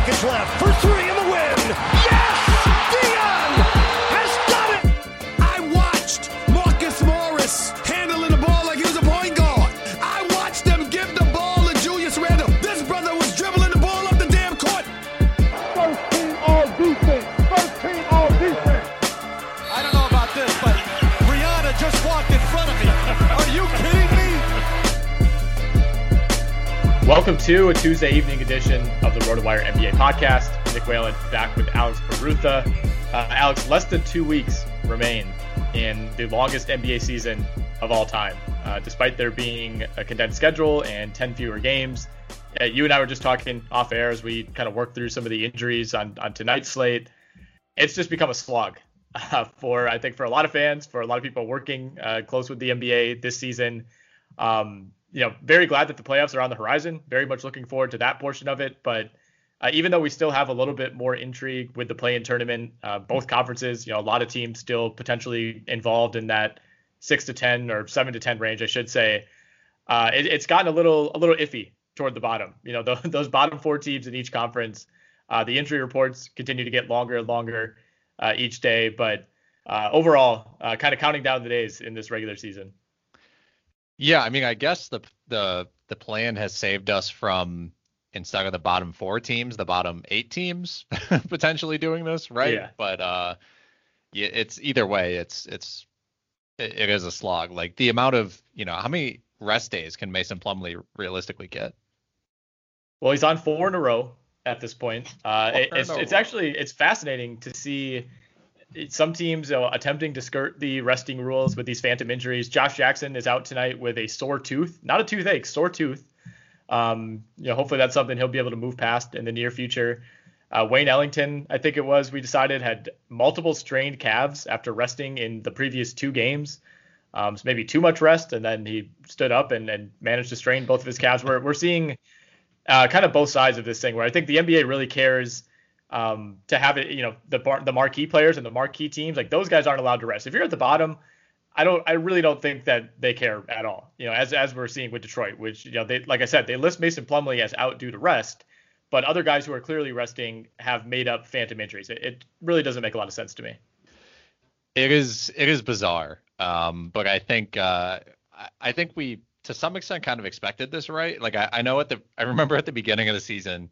Seconds left. For three Welcome to a Tuesday evening edition of the RotoWire NBA podcast. Nick Whalen back with Alex Barutha. Uh, Alex, less than two weeks remain in the longest NBA season of all time. Uh, despite there being a condensed schedule and 10 fewer games, uh, you and I were just talking off air as we kind of worked through some of the injuries on, on tonight's slate. It's just become a slog uh, for, I think, for a lot of fans, for a lot of people working uh, close with the NBA this season. Um, you know, very glad that the playoffs are on the horizon. Very much looking forward to that portion of it. But uh, even though we still have a little bit more intrigue with the play-in tournament, uh, both conferences, you know, a lot of teams still potentially involved in that six to ten or seven to ten range, I should say. Uh, it, it's gotten a little a little iffy toward the bottom. You know, the, those bottom four teams in each conference. Uh, the injury reports continue to get longer and longer uh, each day, but uh, overall, kind of counting down the days in this regular season. Yeah, I mean, I guess the the the plan has saved us from instead of the bottom four teams, the bottom eight teams potentially doing this, right? Yeah. But uh, yeah, it's either way, it's it's it, it is a slog. Like the amount of you know how many rest days can Mason Plumlee realistically get? Well, he's on four in a row at this point. Uh, it- it's it's row. actually it's fascinating to see some teams uh, attempting to skirt the resting rules with these phantom injuries. Josh Jackson is out tonight with a sore tooth, not a toothache, sore tooth. Um, you know, hopefully that's something he'll be able to move past in the near future. Uh, Wayne Ellington, I think it was, we decided had multiple strained calves after resting in the previous two games. Um, so maybe too much rest, and then he stood up and, and managed to strain both of his calves. We're, we're seeing uh, kind of both sides of this thing, where I think the NBA really cares um, to have it. You know, the bar, the marquee players and the marquee teams, like those guys aren't allowed to rest. If you're at the bottom, I don't, I really don't think that they care at all. You know, as as we're seeing with Detroit, which you know, they like I said, they list Mason Plumlee as out due to rest, but other guys who are clearly resting have made up phantom injuries. It, it really doesn't make a lot of sense to me. It is it is bizarre. Um, but I think uh, I, I think we to some extent kind of expected this, right? Like I, I know at the I remember at the beginning of the season.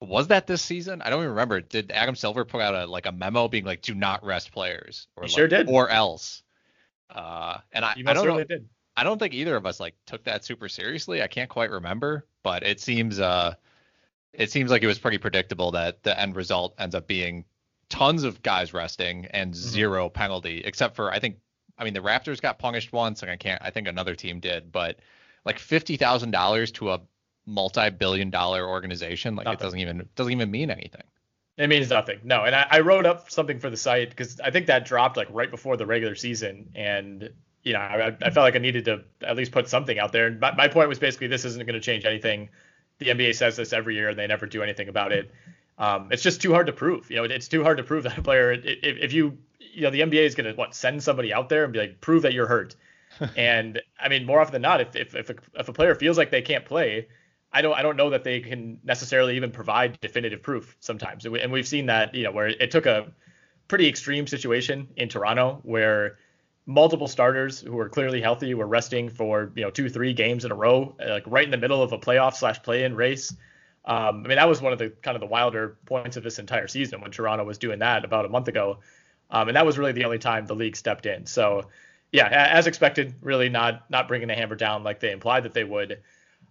Was that this season? I don't even remember. Did Adam Silver put out a like a memo being like, "Do not rest players," or He like, sure did. or else. Uh, and I, I don't know. did. I don't think either of us like took that super seriously. I can't quite remember, but it seems uh it seems like it was pretty predictable that the end result ends up being tons of guys resting and Mm-hmm. zero penalty, except for I think I mean the Raptors got punished once, and I can't I think another team did, but like fifty thousand dollars to a multi-billion dollar organization, like it doesn't even doesn't even mean anything. It means nothing. No, and I, I wrote up something for the site because I think that dropped like right before the regular season, and you know I, I felt like I needed to at least put something out there. And my, my point was basically this isn't going to change anything. The NBA says this every year, and they never do anything about it. Um, it's just too hard to prove. You know, it's too hard to prove that a player. If, if you, you know, the NBA is going to what send somebody out there and be like, prove that you're hurt. and I mean, more often than not, if if if a, if a player feels like they can't play, I don't I don't know that they can necessarily even provide definitive proof sometimes. And, we, and we've seen that, you know, where it took a pretty extreme situation in Toronto where multiple starters who were clearly healthy were resting for you know two three games in a row, uh, like right in the middle of a playoff slash play in race. Um, I mean, that was one of the kind of the wilder points of this entire season when Toronto was doing that about a month ago, um, and that was really the only time the league stepped in. So, yeah, as expected, really not not bringing the hammer down like they implied that they would.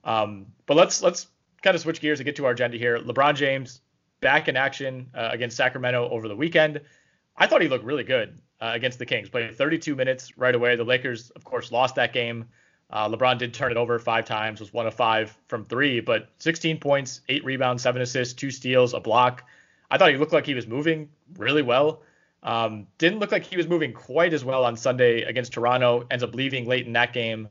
Um, but let's let's kind of switch gears and get to our agenda here. LeBron James back in action uh, against Sacramento over the weekend. I thought he looked really good uh, against the Kings. Played 32 minutes right away. The Lakers, of course, lost that game. Uh, LeBron did turn it over five times, was one of five from three, but 16 points, eight rebounds, seven assists, two steals, a block. I thought he looked like he was moving really well. Um, didn't look like he was moving quite as well on Sunday against Toronto. Ends up leaving late in that game.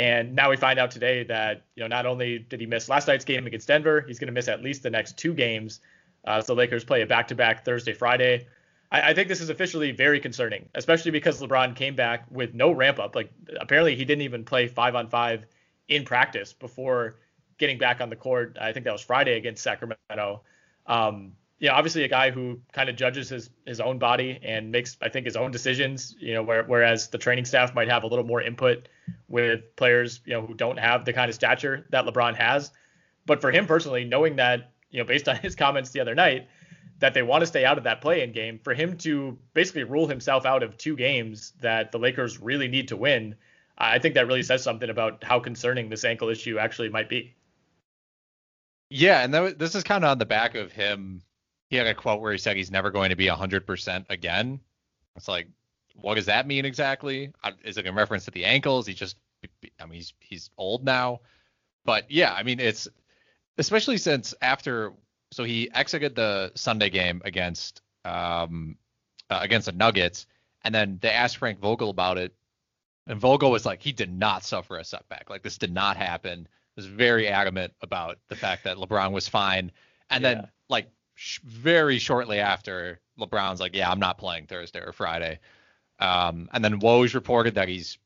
And now we find out today that you know not only did he miss last night's game against Denver, he's going to miss at least the next two games. Uh, so Lakers play a back-to-back Thursday, Friday. I, I think this is officially very concerning, especially because LeBron came back with no ramp up. Like apparently he didn't even play five on five in practice before getting back on the court. I think that was Friday against Sacramento. Um, yeah, obviously a guy who kind of judges his his own body and makes I think his own decisions. You know, where, whereas the training staff might have a little more input with players you know who don't have the kind of stature that LeBron has. But for him personally, knowing that you know based on his comments the other night that they want to stay out of that play-in game, for him to basically rule himself out of two games that the Lakers really need to win, I think that really says something about how concerning this ankle issue actually might be. Yeah, and that, this is kind of on the back of him. He had a quote where he said he's never going to be 100% again. It's like, what does that mean exactly? Uh, Is it in reference to the ankles? He just, I mean, he's he's old now. But yeah, I mean, it's especially since after, so he exited the Sunday game against um uh, against the Nuggets, and then they asked Frank Vogel about it, and Vogel was like, he did not suffer a setback. Like this did not happen. He was very adamant about the fact that LeBron was fine, and Yeah. then like sh- very shortly after, LeBron's like, yeah, I'm not playing Thursday or Friday. Um, and then Woj reported that he's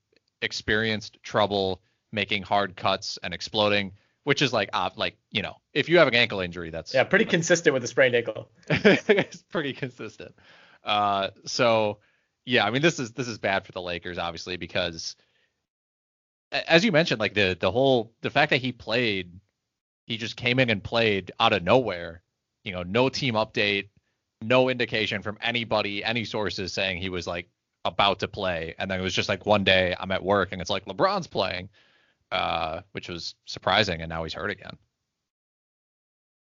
experienced trouble making hard cuts and exploding, which is like, uh, like you know, if you have an ankle injury, that's Yeah, pretty consistent with a sprained ankle. it's pretty consistent. Uh, so yeah, I mean this is this is bad for the Lakers obviously because as you mentioned, like the the whole the fact that he played, he just came in and played out of nowhere. You know, no team update, no indication from anybody, any sources saying he was like about to play, and then it was just like one day I'm at work and it's like LeBron's playing, uh, which was surprising, and now he's hurt again.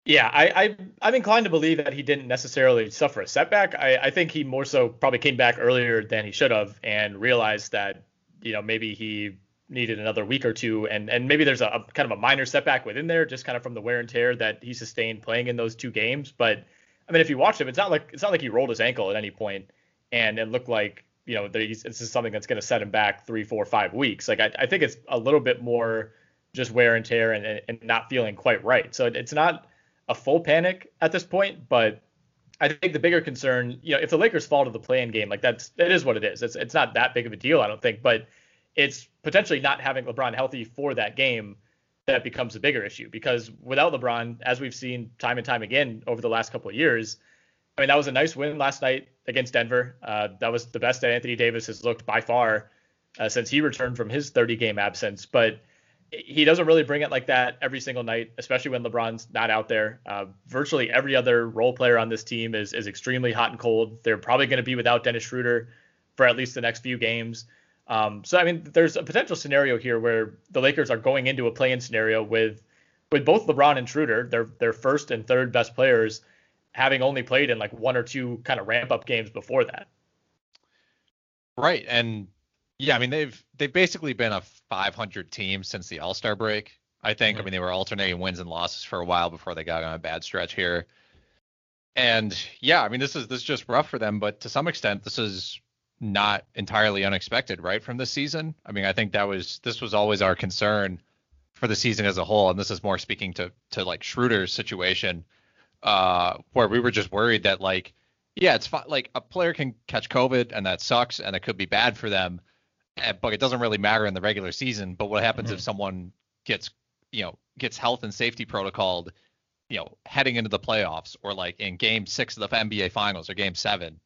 Yeah, I, I I'm inclined to believe that he didn't necessarily suffer a setback. I, I think he more so probably came back earlier than he should have and realized that you know maybe he needed another week or two and and maybe there's a, a kind of a minor setback within there just kind of from the wear and tear that he sustained playing in those two games. But I mean, if you watch him, it's not like it's not like he rolled his ankle at any point and it looked like you know this is something that's going to set him back three, four, five weeks. Like I, I think it's a little bit more just wear and tear and, and, and not feeling quite right. So it, it's not a full panic at this point, but I think the bigger concern, you know, if the Lakers fall to the play-in game, like that's it is what it is. It's it's not that big of a deal, I don't think, but it's potentially not having LeBron healthy for that game that becomes a bigger issue because without LeBron, as we've seen time and time again over the last couple of years, I mean that was a nice win last night against Denver. Uh, that was the best that Anthony Davis has looked by far uh, since he returned from his 30 game absence, but he doesn't really bring it like that every single night, especially when LeBron's not out there. Uh, virtually every other role player on this team is is extremely hot and cold. They're probably going to be without Dennis Schroeder for at least the next few games. Um, so I mean, there's a potential scenario here where the Lakers are going into a play-in scenario with with both LeBron and Schroeder, their their first and third best players, having only played in like one or two kind of ramp up games before that. Right, and yeah, I mean they've they've basically been a 500 team since the All Star break. I think. Mm-hmm. I mean they were alternating wins and losses for a while before they got on a bad stretch here. And yeah, I mean this is this is just rough for them, but to some extent this is not entirely unexpected, right, from this season. I mean, I think that was this was always our concern for the season as a whole, and this is more speaking to to like Schroeder's situation, uh, where we were just worried that like, yeah, it's fine. Like a player can catch COVID and that sucks, and it could be bad for them, eh, but it doesn't really matter in the regular season. But what happens mm-hmm. if someone gets, you know, gets health and safety protocoled, you know, heading into the playoffs or like in Game Six of the NBA Finals or Game Seven,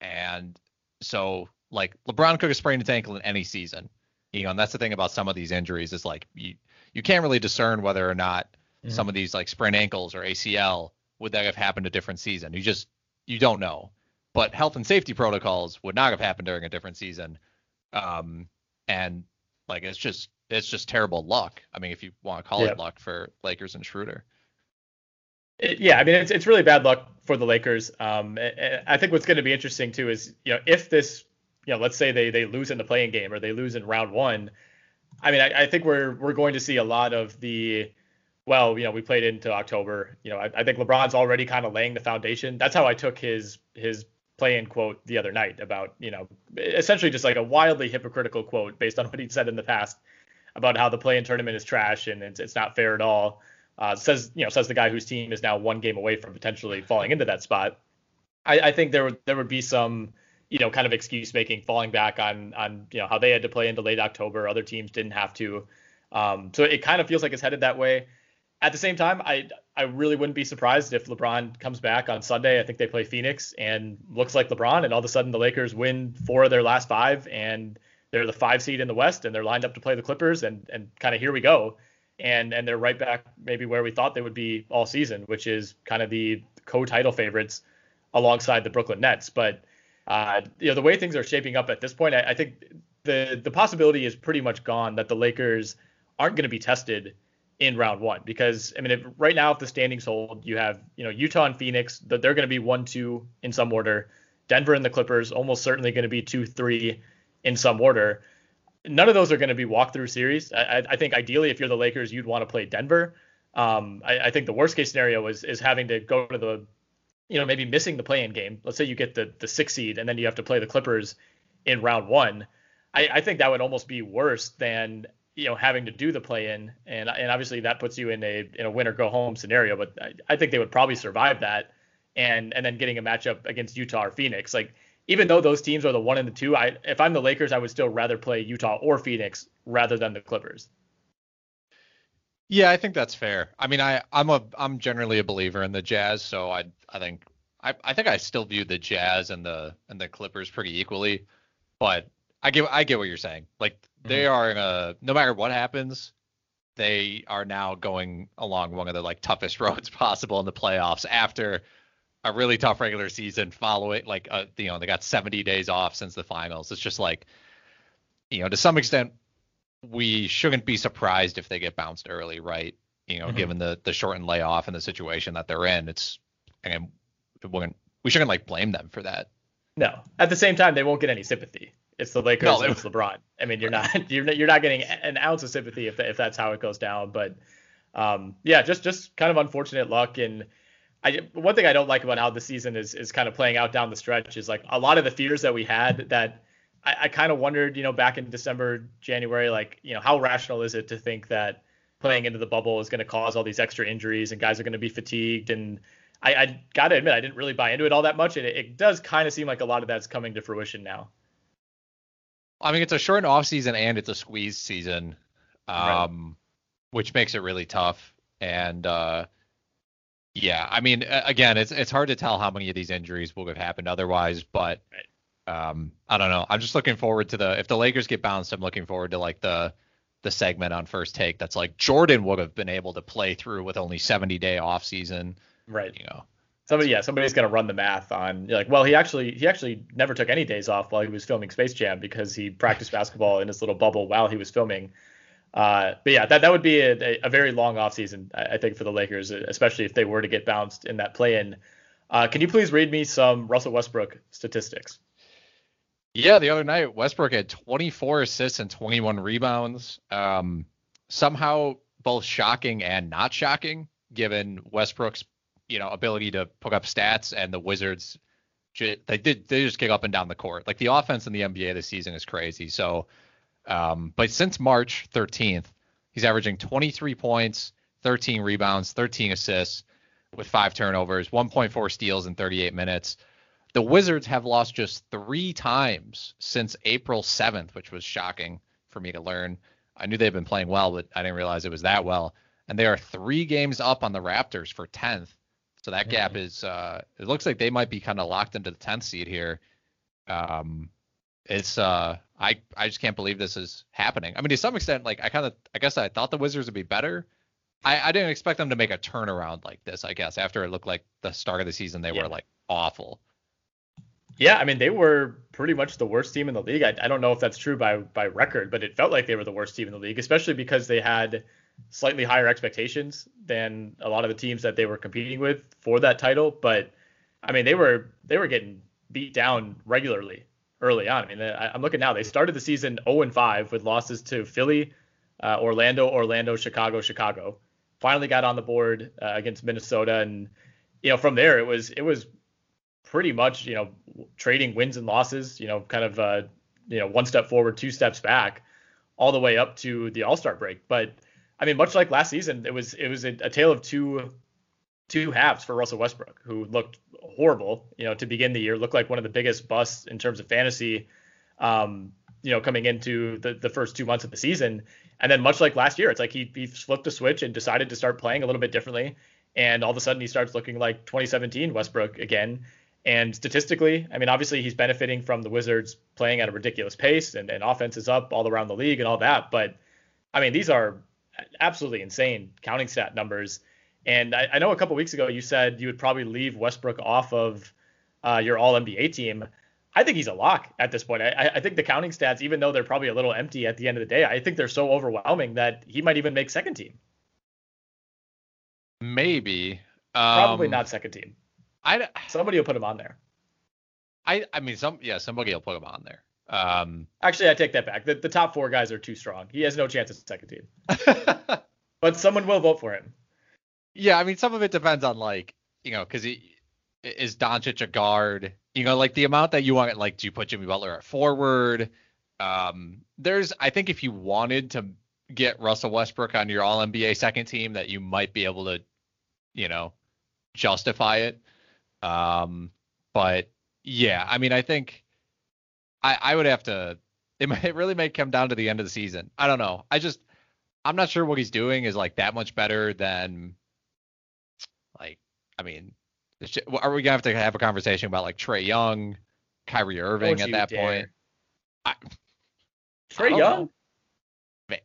and so like LeBron could have sprained his ankle in any season. You know, and that's the thing about some of these injuries is like you you can't really discern whether or not mm-hmm. some of these like sprained ankles or ACL would that have happened a different season. You just you don't know. But health and safety protocols would not have happened during a different season. Um, and like it's just it's just terrible luck. I mean, if you want to call yeah. it luck for Lakers and Schroeder. Yeah, I mean it's it's really bad luck for the Lakers. Um, I think what's going to be interesting too is you know if this you know let's say they they lose in the play-in game or they lose in round one, I mean, I, I, think we're we're going to see a lot of the well, you know, we played into October. You know, I, I think LeBron's already kind of laying the foundation. That's how I took his his play-in quote the other night about you know essentially just like a wildly hypocritical quote based on what he'd said in the past about how the play-in tournament is trash and it's, it's not fair at all. Uh, says you know says the guy whose team is now one game away from potentially falling into that spot. I, I think there would there would be some you know, kind of excuse making, falling back on on you know how they had to play into late October, other teams didn't have to. Um, so it kind of feels like it's headed that way. At the same time, I I really wouldn't be surprised if LeBron comes back on Sunday. I think they play Phoenix and looks like LeBron, and all of a sudden the Lakers win four of their last five, and they're the five seed in the West, and they're lined up to play the Clippers, and and kind of here we go, and and they're right back maybe where we thought they would be all season, which is kind of the co-title favorites alongside the Brooklyn Nets, but uh, you know, the way things are shaping up at this point, I, I think the the possibility is pretty much gone that the Lakers aren't going to be tested in round one because I mean, if, right now if the standings hold, you have you know Utah and Phoenix that they're going to be one two in some order. Denver and the Clippers almost certainly going to be two three in some order. None of those are going to be walkthrough series. I, I think ideally, if you're the Lakers, you'd want to play Denver. Um, I, I, think the worst case scenario is is having to go to the you know, maybe missing the play-in game. Let's say you get the the six seed and then you have to play the Clippers in round one. I, I think that would almost be worse than you know having to do the play-in, and and obviously that puts you in a in a win or go home scenario. But I, I think they would probably survive that, and and then getting a matchup against Utah or Phoenix. Like even though those teams are the one and the two, I if I'm the Lakers, I would still rather play Utah or Phoenix rather than the Clippers. Yeah, I think that's fair. I mean, I I'm a I'm generally a believer in the Jazz, so I I think I I think I still view the Jazz and the and the Clippers pretty equally, but I get I get what you're saying. Like they mm-hmm. are in a no matter what happens, they are now going along one of the like toughest roads possible in the playoffs after a really tough regular season following like uh, you know they got 70 days off since the finals. It's just like you know to some extent we shouldn't be surprised if they get bounced early, right? You know, mm-hmm. given the the shortened layoff and the situation that they're in, it's and we shouldn't like blame them for that. No. At the same time, they won't get any sympathy. It's the Lakers no, it's LeBron. I mean, you're not you're not, you're not getting an ounce of sympathy if if that's how it goes down. But um, yeah, just just kind of unfortunate luck. And I one thing I don't like about how the season is is kind of playing out down the stretch is like a lot of the fears that we had that I, I kind of wondered, you know, back in December, January, like, you know, how rational is it to think that playing into the bubble is going to cause all these extra injuries and guys are going to be fatigued? And I, I got to admit, I didn't really buy into it all that much. And it, it does kind of seem like a lot of that's coming to fruition now. I mean, it's a short off season and it's a squeeze season, um, right. which makes it really tough. And uh, yeah, I mean, again, it's it's hard to tell how many of these injuries will have happened otherwise, but um, I don't know. I'm just looking forward to the if the Lakers get bounced, I'm looking forward to like the the segment on first take that's like Jordan would have been able to play through with only 70 day off season. Right. You know. somebody yeah somebody's gonna run the math on like well he actually he actually never took any days off while he was filming Space Jam because he practiced basketball in his little bubble while he was filming. Uh, but yeah, that that would be a, a very long offseason, I, I think, for the Lakers, especially if they were to get bounced in that play-in. Uh, can you please read me some Russell Westbrook statistics? Yeah, the other night Westbrook had 24 assists and 21 rebounds. Um, somehow both shocking and not shocking, given Westbrook's you know ability to put up stats and the Wizards they did they just kick up and down the court. Like the offense in the NBA this season is crazy. So, um, but since March 13th, he's averaging 23 points, 13 rebounds, 13 assists with five turnovers, 1.4 steals in 38 minutes. The Wizards have lost just three times since April 7th, which was shocking for me to learn. I knew they've been playing well, but I didn't realize it was that well. And they are three games up on the Raptors for 10th. So that gap mm-hmm. is uh it looks like they might be kind of locked into the 10th seed here. Um it's uh I I just can't believe this is happening. I mean to some extent like I kind of I guess I thought the Wizards would be better. I I didn't expect them to make a turnaround like this, I guess, after it looked like the start of the season they yeah. were like awful. Yeah, I mean they were pretty much the worst team in the league. I, I don't know if that's true by by record, but it felt like they were the worst team in the league, especially because they had slightly higher expectations than a lot of the teams that they were competing with for that title. But I mean, they were they were getting beat down regularly early on. I mean, I, am looking now. They started the season 0 and 5 with losses to Philly, uh, Orlando, Orlando, Chicago, Chicago. Finally got on the board uh, against Minnesota, and you know from there it was it was pretty much you know trading wins and losses. You know, kind of uh, you know one step forward, two steps back, all the way up to the All Star break. But I mean, much like last season, it was it was a, a tale of two two halves for Russell Westbrook, who looked horrible, you know, to begin the year, looked like one of the biggest busts in terms of fantasy, um, you know, coming into the, the first two months of the season. And then much like last year, it's like he, he flipped a switch and decided to start playing a little bit differently. And all of a sudden he starts looking like 2017 Westbrook again. And statistically, I mean, obviously he's benefiting from the Wizards playing at a ridiculous pace and, and offense is up all around the league and all that. But I mean, these are absolutely insane counting stat numbers. And I, I know a couple weeks ago you said you would probably leave Westbrook off of uh, your All NBA team. I think he's a lock at this point. I, I, think the counting stats, even though they're probably a little empty at the end of the day, I think they're so overwhelming that he might even make second team. Maybe. Um, probably not second team. I somebody will put him on there. I I mean some yeah somebody will put him on there. Um, Actually, I take that back. The, the top four guys are too strong. He has no chance at second team. but someone will vote for him. Yeah, I mean, some of it depends on like, you know, because is Doncic a guard. You know, like the amount that you want. Like, do you put Jimmy Butler at forward? Um, there's, I think, if you wanted to get Russell Westbrook on your All NBA second team, that you might be able to, you know, justify it. Um, but yeah, I mean, I think I, I would have to. It might really may come down to the end of the season. I don't know. I just I'm not sure what he's doing is like that much better than I mean, are we gonna have to have a conversation about like Trae Young, Kyrie Irving at that dare. point? I, Trae Young, know.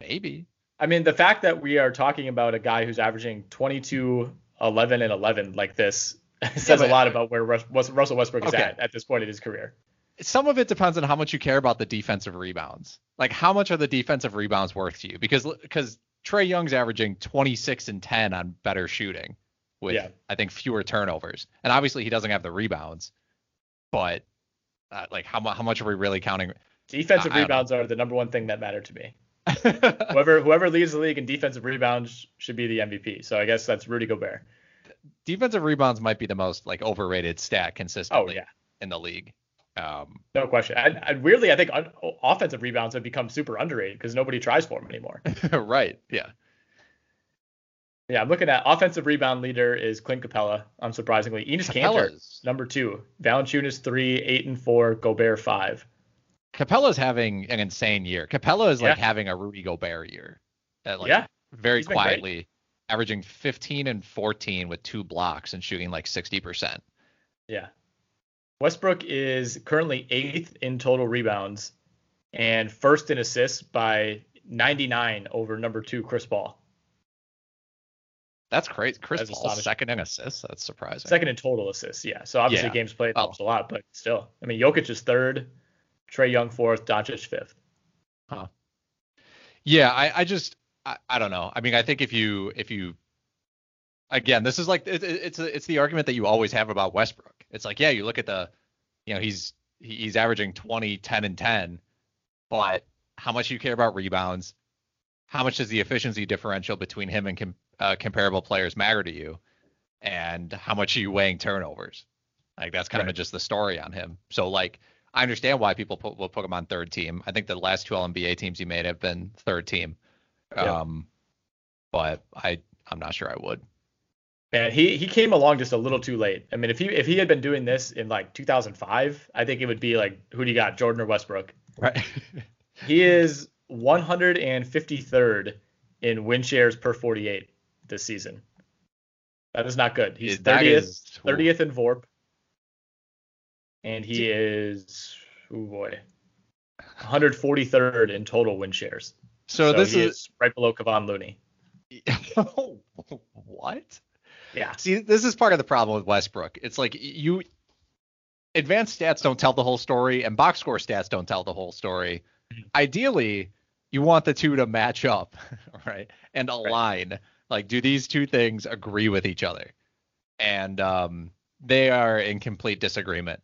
maybe. I mean, the fact that we are talking about a guy who's averaging 22, 11, and 11 like this says yeah, a lot about where Russell Westbrook is okay. at at this point in his career some of it depends on how much you care about the defensive rebounds. Like how much are the defensive rebounds worth to you? Because because Trae Young's averaging 26 and 10 on better shooting with yeah. I think fewer turnovers. And obviously he doesn't have the rebounds. But uh, like how how much are we really counting? Defensive I, rebounds I are the number one thing that matter to me. whoever whoever leads the league in defensive rebounds should be the MVP. So I guess that's Rudy Gobert. Defensive rebounds might be the most like overrated stat consistently oh, yeah. in the league. Um, no question. And, and weirdly, I think un- offensive rebounds have become super underrated because nobody tries for them anymore. right. Yeah. Yeah, I'm looking at offensive rebound leader is Clint Capela, unsurprisingly. Enes Kanter, number two. Valanciunas three, eight and four. Gobert five. Capela's having an insane year. Capela is like yeah. having a Rudy Gobert year. like, yeah. Very quietly, averaging 15 and 14 with two blocks and shooting like 60%. Yeah. Westbrook is currently eighth in total rebounds and first in assists by 99 over number two Chris Paul. That's crazy. Chris Paul second in assists. That's surprising. Second in total assists, yeah. So obviously Yeah. games played Oh. helps a lot, but still, I mean, Jokic is third, Trae Young fourth, Doncic fifth. Huh. Yeah, I, I just I, I don't know. I mean, I think if you if you again, this is like it, it- it's a, it's the argument that you always have about Westbrook. It's like, yeah, you look at the you know, he's he's averaging 20, 10 and 10, but how much do you care about rebounds? How much does the efficiency differential between him and com, uh, comparable players matter to you? And how much are you weighing turnovers? Like that's kind Right. of just the story on him. So like I understand why people put, will put him on third team. I think the last two All-NBA teams he made have been third team. Yeah. Um, but I I'm not sure I would. Man, he he came along just a little too late. I mean, if he if he had been doing this in like 2005, I think it would be like, who do you got, Jordan or Westbrook? Right. He is 153rd in win shares per 48 this season. That is not good. He's 30th, is- 30th in VORP, and he is oh boy, 143rd in total win shares. so, this he is, right below Kevon Looney. what? Yeah, See, this is part of the problem with Westbrook. It's like you advanced stats don't tell the whole story and box score stats don't tell the whole story. Mm-hmm. Ideally, you want the two to match up, right? And align. Like do these two things agree with each other? And um they are in complete disagreement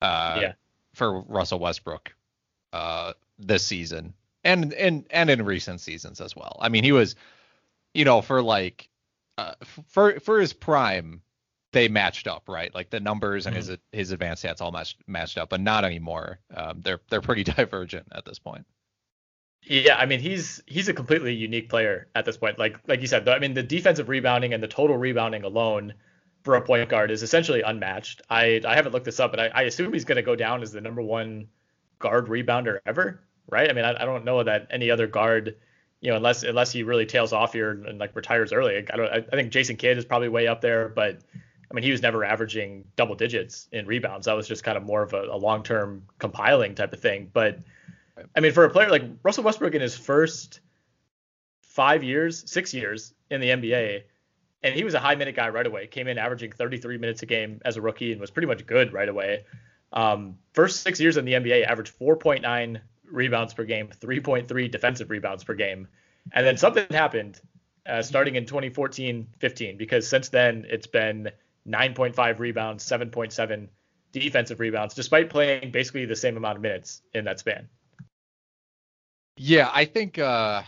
uh Yeah. for Russell Westbrook uh this season and and and in recent seasons as well. I mean, he was you know, for like uh, for for his prime, they matched up, right? Like the numbers and his his advanced stats all matched matched up, but not anymore. Um, they're they're pretty divergent at this point. Yeah, I mean he's he's a completely unique player at this point. Like like you said, I mean the defensive rebounding and the total rebounding alone for a point guard is essentially unmatched. I I haven't looked this up, but I, I assume he's going to go down as the number one guard rebounder ever, right? I mean I, I don't know that any other guard, you know, unless unless he really tails off here and, like retires early. I don't. I, I think Jason Kidd is probably way up there, but I mean he was never averaging double digits in rebounds. That was just kind of more of a, a long term compiling type of thing, but. I mean, for a player like Russell Westbrook in his first five years, six years in the NBA, and he was a high minute guy right away. Came in averaging 33 minutes a game as a rookie and was pretty much good right away. Um, first six years in the NBA, averaged 4.9 rebounds per game, 3.3 defensive rebounds per game, and then something happened uh, starting in 2014-15 because since then it's been 9.5 rebounds, 7.7 defensive rebounds, despite playing basically the same amount of minutes in that span. Yeah, I think uh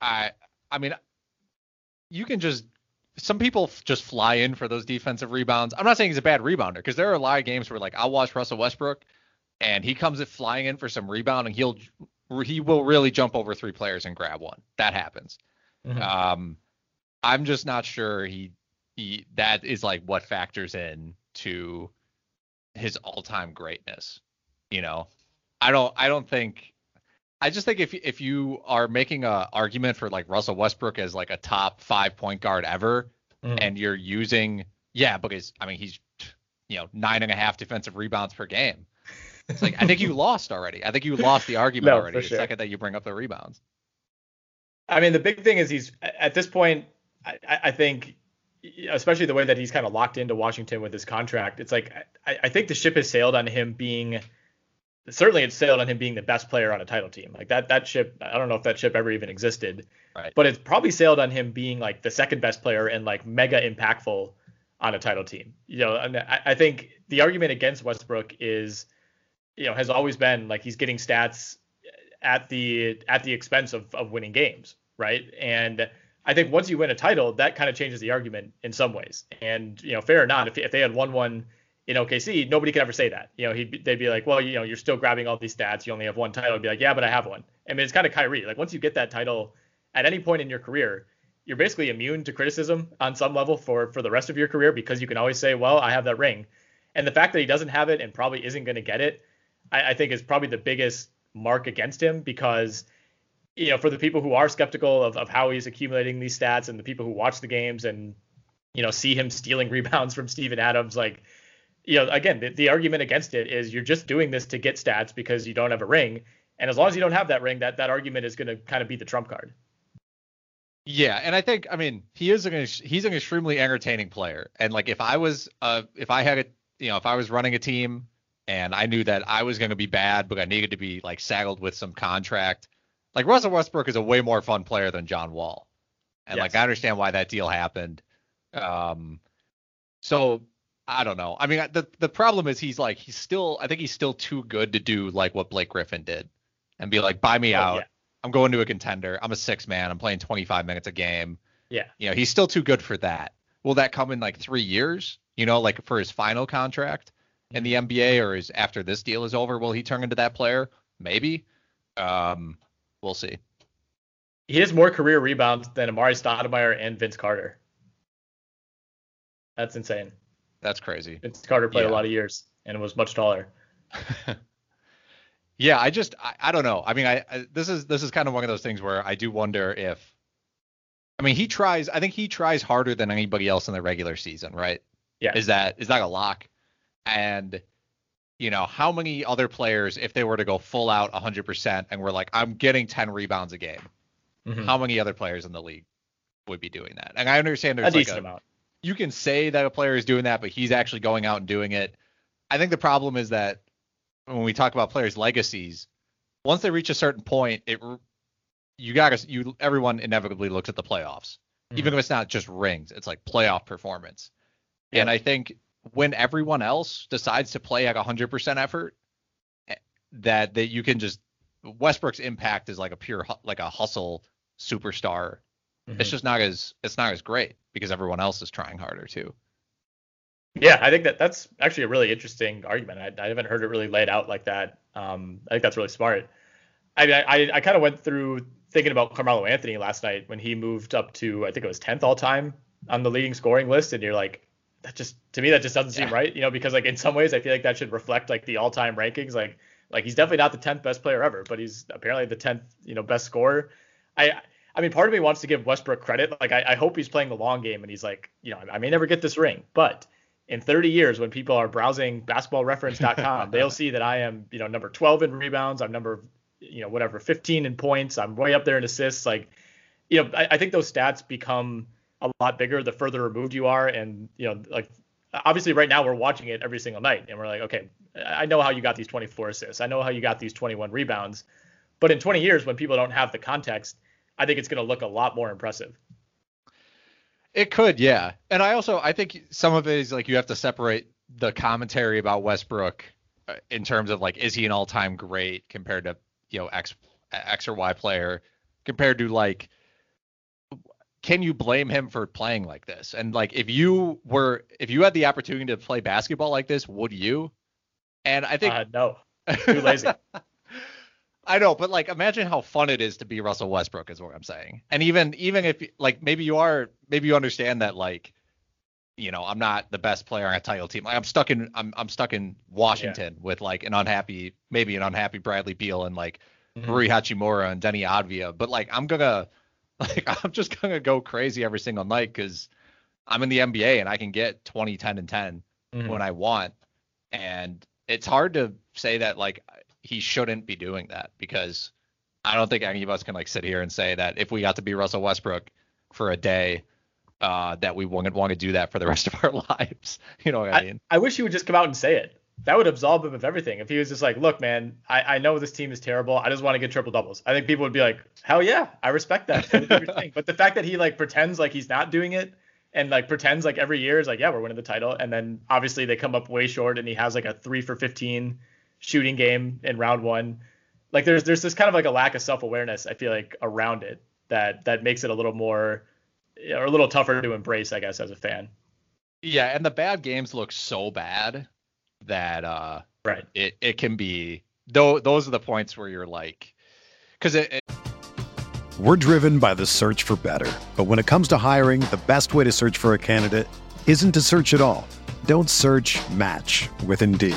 I I mean you can just some people f- just fly in for those defensive rebounds. I'm not saying he's a bad rebounder because there are a lot of games where like I'll watch Russell Westbrook and he comes at flying in for some rebound and he'll he will really jump over three players and grab one. That happens. Mhm. Um I'm just not sure he he that is like what factors in to his all-time greatness. You know, I don't I don't think I just think if if you are making a argument for like Russell Westbrook as like a top five point guard ever, Mhm. and you're using yeah because I mean he's you know nine and a half defensive rebounds per game. It's like I think you lost already. I think you lost the argument No, already for the second that you bring up the rebounds. I mean, the big thing is he's at this point. I, I I think, especially the way that he's kind of locked into Washington with his contract. It's like I, I think the ship has sailed on him being. Certainly, it's sailed on him being the best player on a title team. Like that, that ship. I don't know if that ship ever even existed. Right. But it's probably sailed on him being like the second best player and like mega impactful on a title team. You know, I, I think the argument against Westbrook is, you know, has always been like he's getting stats at the at the expense of, of winning games, right? And I think once you win a title, that kind of changes the argument in some ways. And you know, fair or not, if, if they had won one in OKC, nobody could ever say that. You know, he'd, they'd be like, well, you know, you're still grabbing all these stats. You only have one title. He'd be like, yeah, but I have one. I mean, it's kind of Kyrie. Like once you get that title, at any point in your career, you're basically immune to criticism on some level for for the rest of your career because you can always say, well, I have that ring. And the fact that he doesn't have it and probably isn't going to get it, I, I think is probably the biggest mark against him because you know for the people who are skeptical of, of how he's accumulating these stats and the people who watch the games and you know see him stealing rebounds from Steven Adams like you know again the, the argument against it is you're just doing this to get stats because you don't have a ring and as long as you don't have that ring that that argument is going to kind of be the trump card Yeah, and I think I mean he is an he's an extremely entertaining player, and like if I was uh if I had a you know if I was running a team and I knew that I was going to be bad, but I needed to be like saddled with some contract, like Russell Westbrook is a way more fun player than John Wall, and yes. like I understand why that deal happened. Um, so I don't know. I mean, the the problem is he's like he's still I think he's still too good to do like what Blake Griffin did, and be like buy me oh, out. Yeah I'm going to a contender. I'm a six man. I'm playing 25 minutes a game. Yeah. You know, he's still too good for that. Will that come in like three years? You know, like for his final contract in the NBA, or is after this deal is over, will he turn into that player? Maybe. Um, we'll see. He has more career rebounds than Amar'e Stoudemire and Vince Carter. That's insane. That's crazy. Vince Carter played yeah. a lot of years and was much taller. Yeah, I just I, I don't know. I mean, I, I, this is this is kind of one of those things where I do wonder if I mean, he tries I think he tries harder than anybody else in the regular season, right? Yeah. Is that is that a lock? And you know, how many other players if they were to go full out 100% and we're like I'm getting 10 rebounds a game. Mm-hmm. How many other players in the league would be doing that? And I understand there's a like decent a, amount. You can say that a player is doing that, but he's actually going out and doing it. I think the problem is that when we talk about players' legacies, once they reach a certain point, it you got to you everyone inevitably looks at the playoffs, mm-hmm. even if it's not just rings, it's like playoff performance. Yeah. And I think when everyone else decides to play at 100% effort, eh, that that you can just Westbrook's impact is like a pure like a hustle superstar. Mm-hmm. It's just not as it's not as great because everyone else is trying harder too. Yeah, I think that that's actually a really interesting argument. I, I haven't heard it really laid out like that. Um, I think that's really smart. I I, I kind of went through thinking about Carmelo Anthony last night when he moved up to I think it was 10th all time on the leading scoring list, and you're like, that just to me that just doesn't seem right, you know, because like in some ways I feel like that should reflect like the all time rankings, like like he's definitely not the 10th best player ever, but he's apparently the 10th you know best scorer. I I mean, part of me wants to give Westbrook credit. Like, I, I hope he's playing the long game and he's like, you know, I may never get this ring, but in 30 years when people are browsing basketballreference.com they'll see that i am you know number 12 in rebounds. I'm number you know whatever 15 in points. I'm way up there in assists. Like you know I, I, think those stats become a lot bigger the further removed you are. And you know like obviously right now we're watching it every single night and we're like okay i know how you got these 24 assists. I know how you got these 21 rebounds. But in 20 years when people don't have the context i think it's going to look a lot more impressive it could, yeah. And I also I think some of it is like you have to separate the commentary about Westbrook uh, in terms of like is he an all-time great compared to you know X X or Y player compared to like can you blame him for playing like this? And like if you were if you had the opportunity to play basketball like this, would you? And I think uh, no. Too lazy. I know, but like imagine how fun it is to be Russell Westbrook is what I'm saying. And even even if like maybe you are maybe you understand that like you know, I'm not the best player on a title team. Like I'm stuck in I'm I'm stuck in Washington yeah. with like an unhappy maybe an unhappy Bradley Beal and like mm-hmm. Rui Hachimura and Deni Avdija, but like I'm gonna like I'm just gonna go crazy every single night because I'm in the NBA and I can get 20, 10, and 10 mm-hmm. when I want. And it's hard to say that like he shouldn't be doing that because I don't think any of us can like sit here and say that if we got to be Russell Westbrook for a day, uh, that we wouldn't want to do that for the rest of our lives. You know what I, I mean? I wish he would just come out and say it. That would absolve him of everything. If he was just like, look, man, I, I know this team is terrible. I just want to get triple doubles. I think people would be like, hell yeah, I respect that. but the fact that he like pretends like he's not doing it and like pretends like every year is like, yeah, we're winning the title. And then obviously they come up way short and he has like a three for 15 shooting game in round one. Like there's there's this kind of like a lack of self awareness I feel like around it that that makes it a little more or a little tougher to embrace I guess as a fan. Yeah, and the bad games look so bad that uh right it it can be though those are the points where you're like because it, it we're driven by the search for better but when it comes to hiring the best way to search for a candidate isn't to search at all don't search match with indeed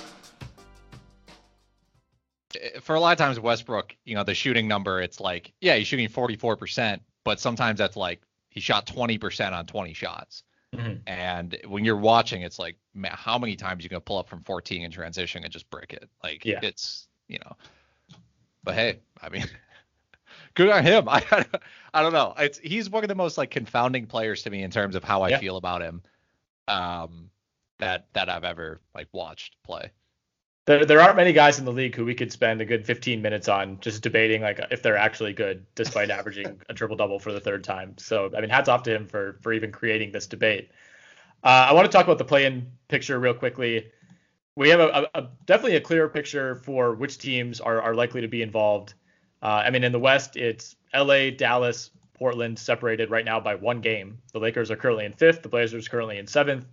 For a lot of times, Westbrook, you know, the shooting number, it's like, yeah, he's shooting 44%, but sometimes that's like he shot 20% on 20 shots. Mm-hmm. And when you're watching, it's like, man, how many times you can pull up from 14 in transition and just brick it? Like, yeah. it's, you know, but hey, I mean, good on him. I, I don't know. It's he's one of the most like confounding players to me in terms of how I yeah. feel about him. Um, that that I've ever like watched play. There, there aren't many guys in the league who we could spend a good 15 minutes on just debating like if they're actually good, despite averaging a triple double for the third time. So I mean, hats off to him for for even creating this debate. Uh, I want to talk about the play-in picture real quickly. We have a, a, definitely a clearer picture for which teams are are likely to be involved. Uh, I mean, in the West, it's L.A., Dallas, Portland separated right now by one game. The Lakers are currently in fifth. The Blazers currently in seventh.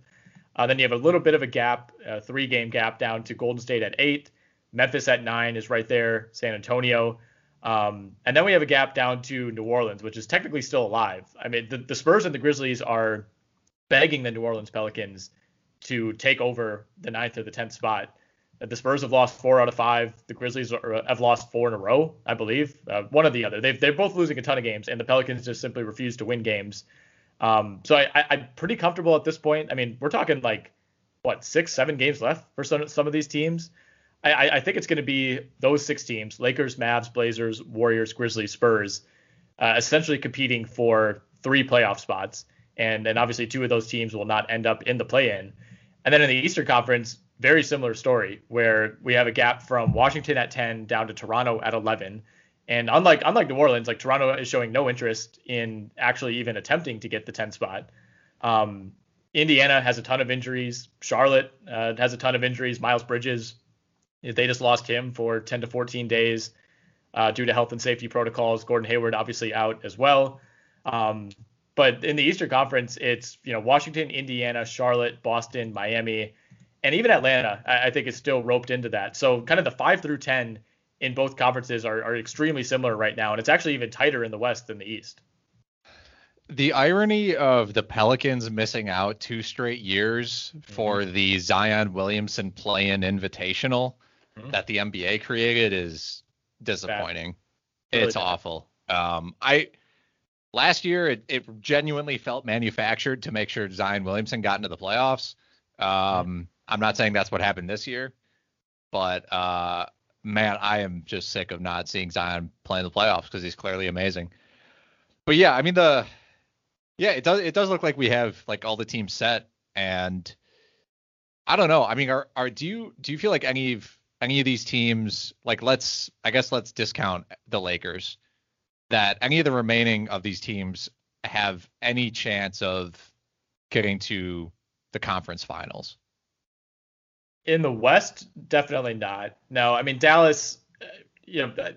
Uh, then you have a little bit of a gap, a three game gap down to Golden State at eight. Memphis at nine is right there, San Antonio. Um, and then we have a gap down to New Orleans, which is technically still alive. I mean, the, the Spurs and the Grizzlies are begging the New Orleans Pelicans to take over the ninth or the tenth spot. The Spurs have lost four out of five. The Grizzlies are, have lost four in a row, I believe. Uh, one or the other. They've, they're both losing a ton of games, and the Pelicans just simply refuse to win games. Um, so I, I, I'm pretty comfortable at this point. I mean, we're talking like what six, seven games left for some some of these teams. I, I think it's going to be those six teams: Lakers, Mavs, Blazers, Warriors, Grizzlies, Spurs, uh, essentially competing for three playoff spots. And and obviously two of those teams will not end up in the play-in. And then in the Eastern Conference, very similar story where we have a gap from Washington at 10 down to Toronto at 11. And unlike unlike New Orleans, like Toronto is showing no interest in actually even attempting to get the 10 spot. Um, Indiana has a ton of injuries. Charlotte uh, has a ton of injuries. Miles Bridges, they just lost him for 10 to 14 days uh, due to health and safety protocols. Gordon Hayward obviously out as well. Um, but in the Eastern Conference, it's you know Washington, Indiana, Charlotte, Boston, Miami, and even Atlanta. I, I think is still roped into that. So kind of the five through ten in both conferences are, are extremely similar right now, and it's actually even tighter in the West than the East. The irony of the Pelicans missing out two straight years mm-hmm. for the Zion Williamson play-in invitational mm-hmm. that the NBA created is disappointing. Really it's bad. awful. Um, I last year it, it genuinely felt manufactured to make sure Zion Williamson got into the playoffs. Um, mm-hmm. I'm not saying that's what happened this year, but uh, man, I am just sick of not seeing Zion playing the playoffs because he's clearly amazing. But yeah, I mean the yeah, it does it does look like we have like all the teams set and I don't know. I mean, are are do you do you feel like any of any of these teams like let's I guess let's discount the Lakers that any of the remaining of these teams have any chance of getting to the conference finals? In the West, definitely not. No, I mean Dallas, uh, you know, uh,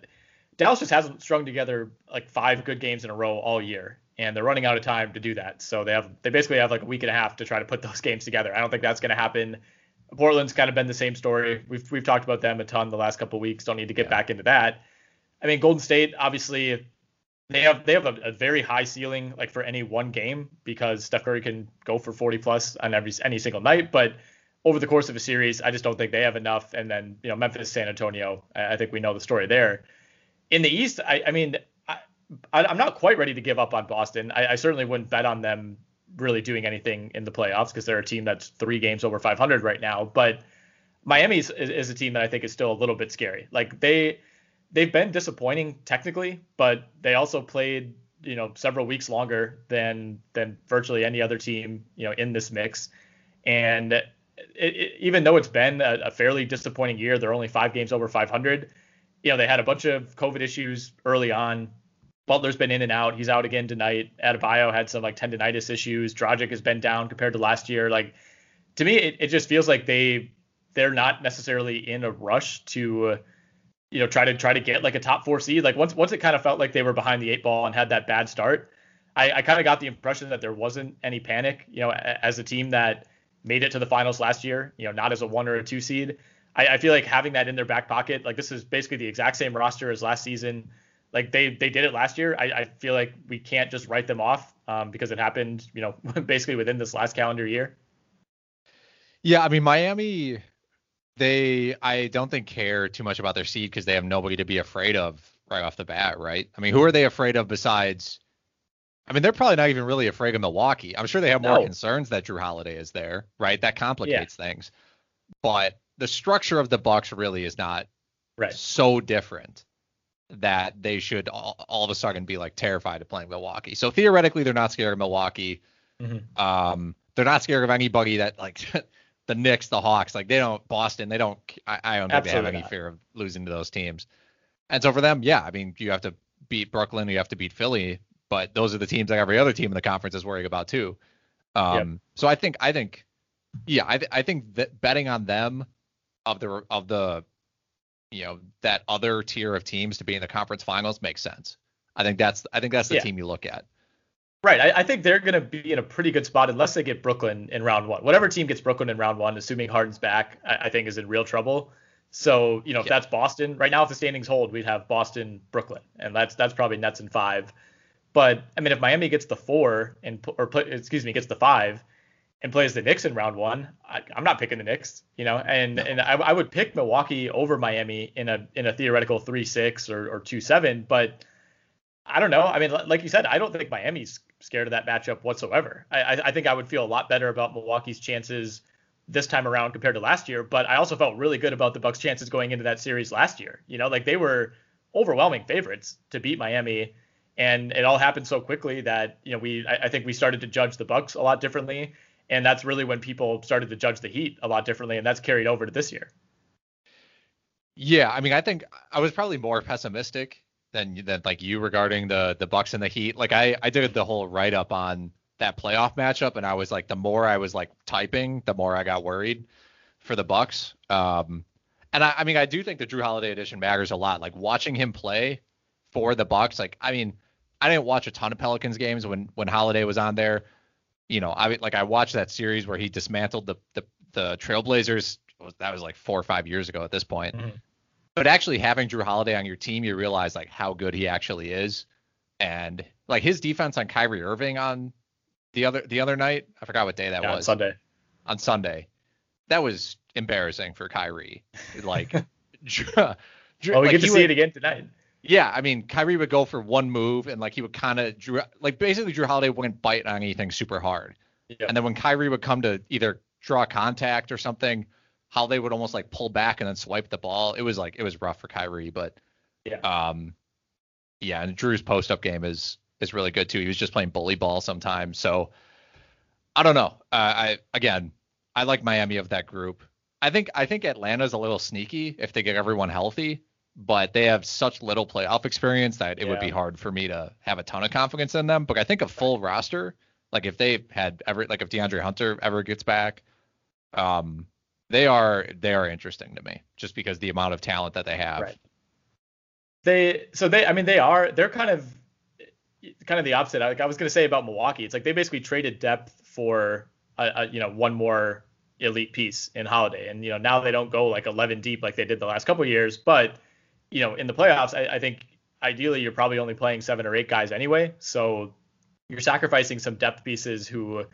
Dallas just hasn't strung together like five good games in a row all year, and they're running out of time to do that. So they have they basically have like a week and a half to try to put those games together. I don't think that's going to happen. Portland's kind of been the same story. We've we've talked about them a ton the last couple weeks. Don't need to get yeah. back into that. I mean, Golden State obviously they have they have a, a, very high ceiling like for any one game because Steph Curry can go for 40 plus on every any single night, but over the course of a series, I just don't think they have enough. And then, you know, Memphis, San Antonio, I think we know the story there. In the East, I, I mean, I, am not quite ready to give up on Boston. I, I, certainly wouldn't bet on them really doing anything in the playoffs because they're a team that's three games over 500 right now. But Miami is, is a team that I think is still a little bit scary. Like they they've been disappointing technically, but they also played you know several weeks longer than than virtually any other team you know in this mix, and it, it, even though it's been a, a, fairly disappointing year, they're only five games over 500. you know, they had a bunch of COVID issues early on. Butler's been in and out. He's out again tonight. Adebayo had some like tendonitis issues. Dragic has been down compared to last year. Like to me, it, it just feels like they they're not necessarily in a rush to uh, you know try to try to get like a top four seed. Like once once it kind of felt like they were behind the eight ball and had that bad start, I, I kind of got the impression that there wasn't any panic. You know, as a team that made it to the finals last year, you know, not as a one or a two seed. I, I feel like having that in their back pocket, like this is basically the exact same roster as last season. Like they they did it last year. I, I feel like we can't just write them off um, because it happened, you know, basically within this last calendar year. Yeah, I mean Miami, they I don't think care too much about their seed because they have nobody to be afraid of right off the bat, right? I mean, who are they afraid of besides? I mean, they're probably not even really afraid of Milwaukee. I'm sure they have more No. concerns that Jrue Holiday is there, right? That complicates things. But the structure of the Bucks really is not Right. so different that they should all, all of a sudden be like terrified of playing Milwaukee. So theoretically, they're not scared of Milwaukee. Mhm. Um, they're not scared of anybody that like the Knicks, the Hawks, like they don't Boston, they don't. I, I don't think they have any not. fear of losing to those teams. And so for them, yeah, I mean, you have to beat Brooklyn, you have to beat Philly, but those are the teams that every other team in the conference is worrying about too. Um, so I think I think yeah, I th- I think that betting on them of the of the you know that other tier of teams to be in the conference finals makes sense. I think that's I think that's the Yeah. team you look at. Right. I, I think they're going to be in a pretty good spot unless they get Brooklyn in round one. Whatever team gets Brooklyn in round one, assuming Harden's back, I, I think is in real trouble. So, you know, if Yeah. that's Boston, right now, if the standings hold, we'd have Boston, Brooklyn, and that's that's probably Nets in five. But I mean, if Miami gets the four and or excuse me, gets the five and plays the Knicks in round one, I, I'm not picking the Knicks, you know, and and I, I would pick Milwaukee over Miami in a in a theoretical three six or or two seven, but I don't know. I mean, like you said, I don't think Miami's scared of that matchup whatsoever. I, I, I think I would feel a lot better about Milwaukee's chances this time around compared to last year. But I also felt really good about the Bucks' chances going into that series last year. You know, like they were overwhelming favorites to beat Miami, and it all happened so quickly that you know we I, I think we started to judge the Bucks a lot differently, and that's really when people started to judge the Heat a lot differently, and that's carried over to this year. Yeah, I mean, I think I was probably more pessimistic than than like you regarding the the Bucks and the Heat. Like I I did the whole write up on that playoff matchup, and I was like, the more I was like typing, the more I got worried for the Bucks. Um, and I, I mean, I do think the Jrue Holiday edition matters a lot. Like watching him play for the Bucks. Like, I mean, I didn't watch a ton of Pelicans games when when Holiday was on there. You know, I like I watched that series where he dismantled the the, the Trailblazers. That was like four or five years ago at this point. Mhm. But actually having Jrue Holiday on your team, you realize like how good he actually is, and like his defense on Kyrie Irving on the other the other night. I forgot what day that Yeah, on Sunday. on Sunday. That was embarrassing for Kyrie. Like, Jrue, Jrue- Oh, we like, get to see would- it again tonight. Yeah, I mean, Kyrie would go for one move and like he would kind of Jrue like basically Jrue Holiday wouldn't bite on anything super hard. Yeah. And then when Kyrie would come to either draw contact or something, Holiday would almost like pull back and then swipe the ball. It was like it was rough for Kyrie, but Yeah. um yeah, and Jrue's post up game is is really good too. He was just playing bully ball sometimes. So I don't know. Uh, I again, I like Miami of that group. I think I think Atlanta's a little sneaky if they get everyone healthy, but they have such little playoff experience that it would be hard for me to have a ton of confidence in them. But I think a full roster, like if they had ever like if DeAndre Hunter ever gets back, um, they are they are interesting to me just because the amount of talent that they have. Right. They so they I mean they are they're kind of kind of the opposite. Like I was gonna say about Milwaukee, it's like they basically traded depth for a, a you know one more elite piece in Holiday, and you know now they don't go like 11 deep like they did the last couple of years, but you know in the playoffs, I, I think ideally you're probably only playing seven or eight guys anyway, so you're sacrificing some depth pieces who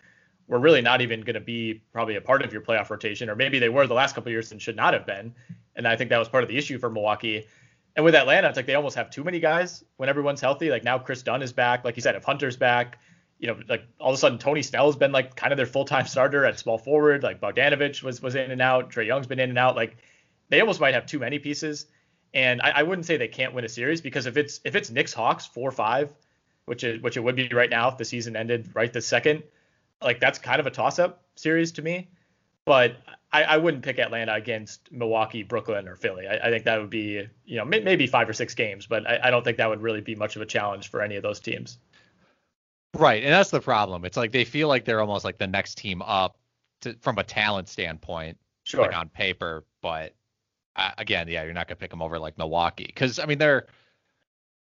were really not even going to be probably a part of your playoff rotation, or maybe they were the last couple years and should not have been. And I think that was part of the issue for Milwaukee. And with Atlanta, it's like they almost have too many guys when everyone's healthy. Like now Kris Dunn is back. Like you said, if Hunter's back, you know, like all of a sudden Tony Snell has been like kind of their full-time starter at small forward. Like Bogdanovic was was in and out. Trae Young's been in and out. Like they almost might have too many pieces. And I, I wouldn't say they can't win a series because if it's if it's Knicks Hawks four five, which is which it would be right now if the season ended right this second, like that's kind of a toss-up series to me. But I, I wouldn't pick Atlanta against Milwaukee, Brooklyn, or Philly. I, I think that would be, you know, may, maybe five or six games, but I, I don't think that would really be much of a challenge for any of those teams. Right, and that's the problem. It's like they feel like they're almost like the next team up to, from a talent standpoint, sure. like on paper. But uh, again, yeah, you're not gonna pick them over like Milwaukee because I mean they're,